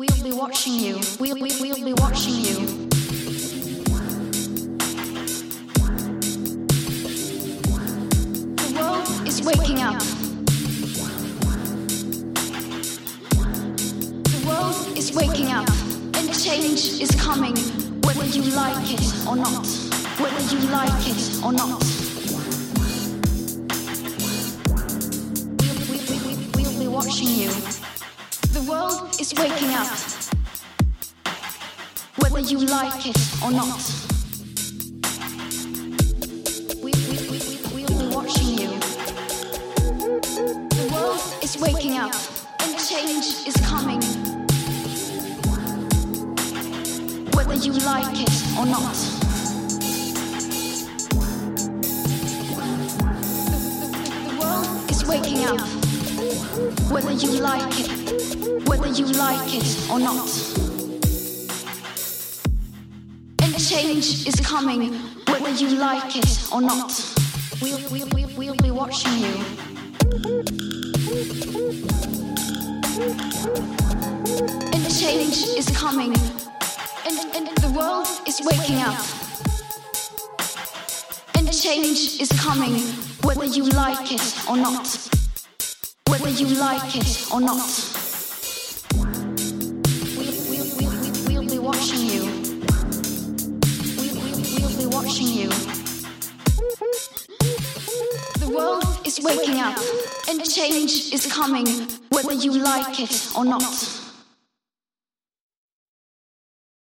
We'll be watching you. We'll, we, we'll be watching you. The world is waking up. The world is waking up. And change is coming, whether you like it or not. Whether you like it or not. World is waking up. Whether you like it or not. We, we, we, we, we'll be watching you. The world is waking up and change is coming. Whether you like it or not. The world is waking up. Whether you like it, whether you like it or not. And change is coming, whether you like it or not. We'll, we'll, we'll, we'll be watching you. And change is coming, and, and the world is waking up. And change is coming, whether you like it or not. Whether you like it or not. We'll, we'll, we'll, we'll, be watching you. We'll be watching you. The world is waking up, and change is coming, whether you like it or not.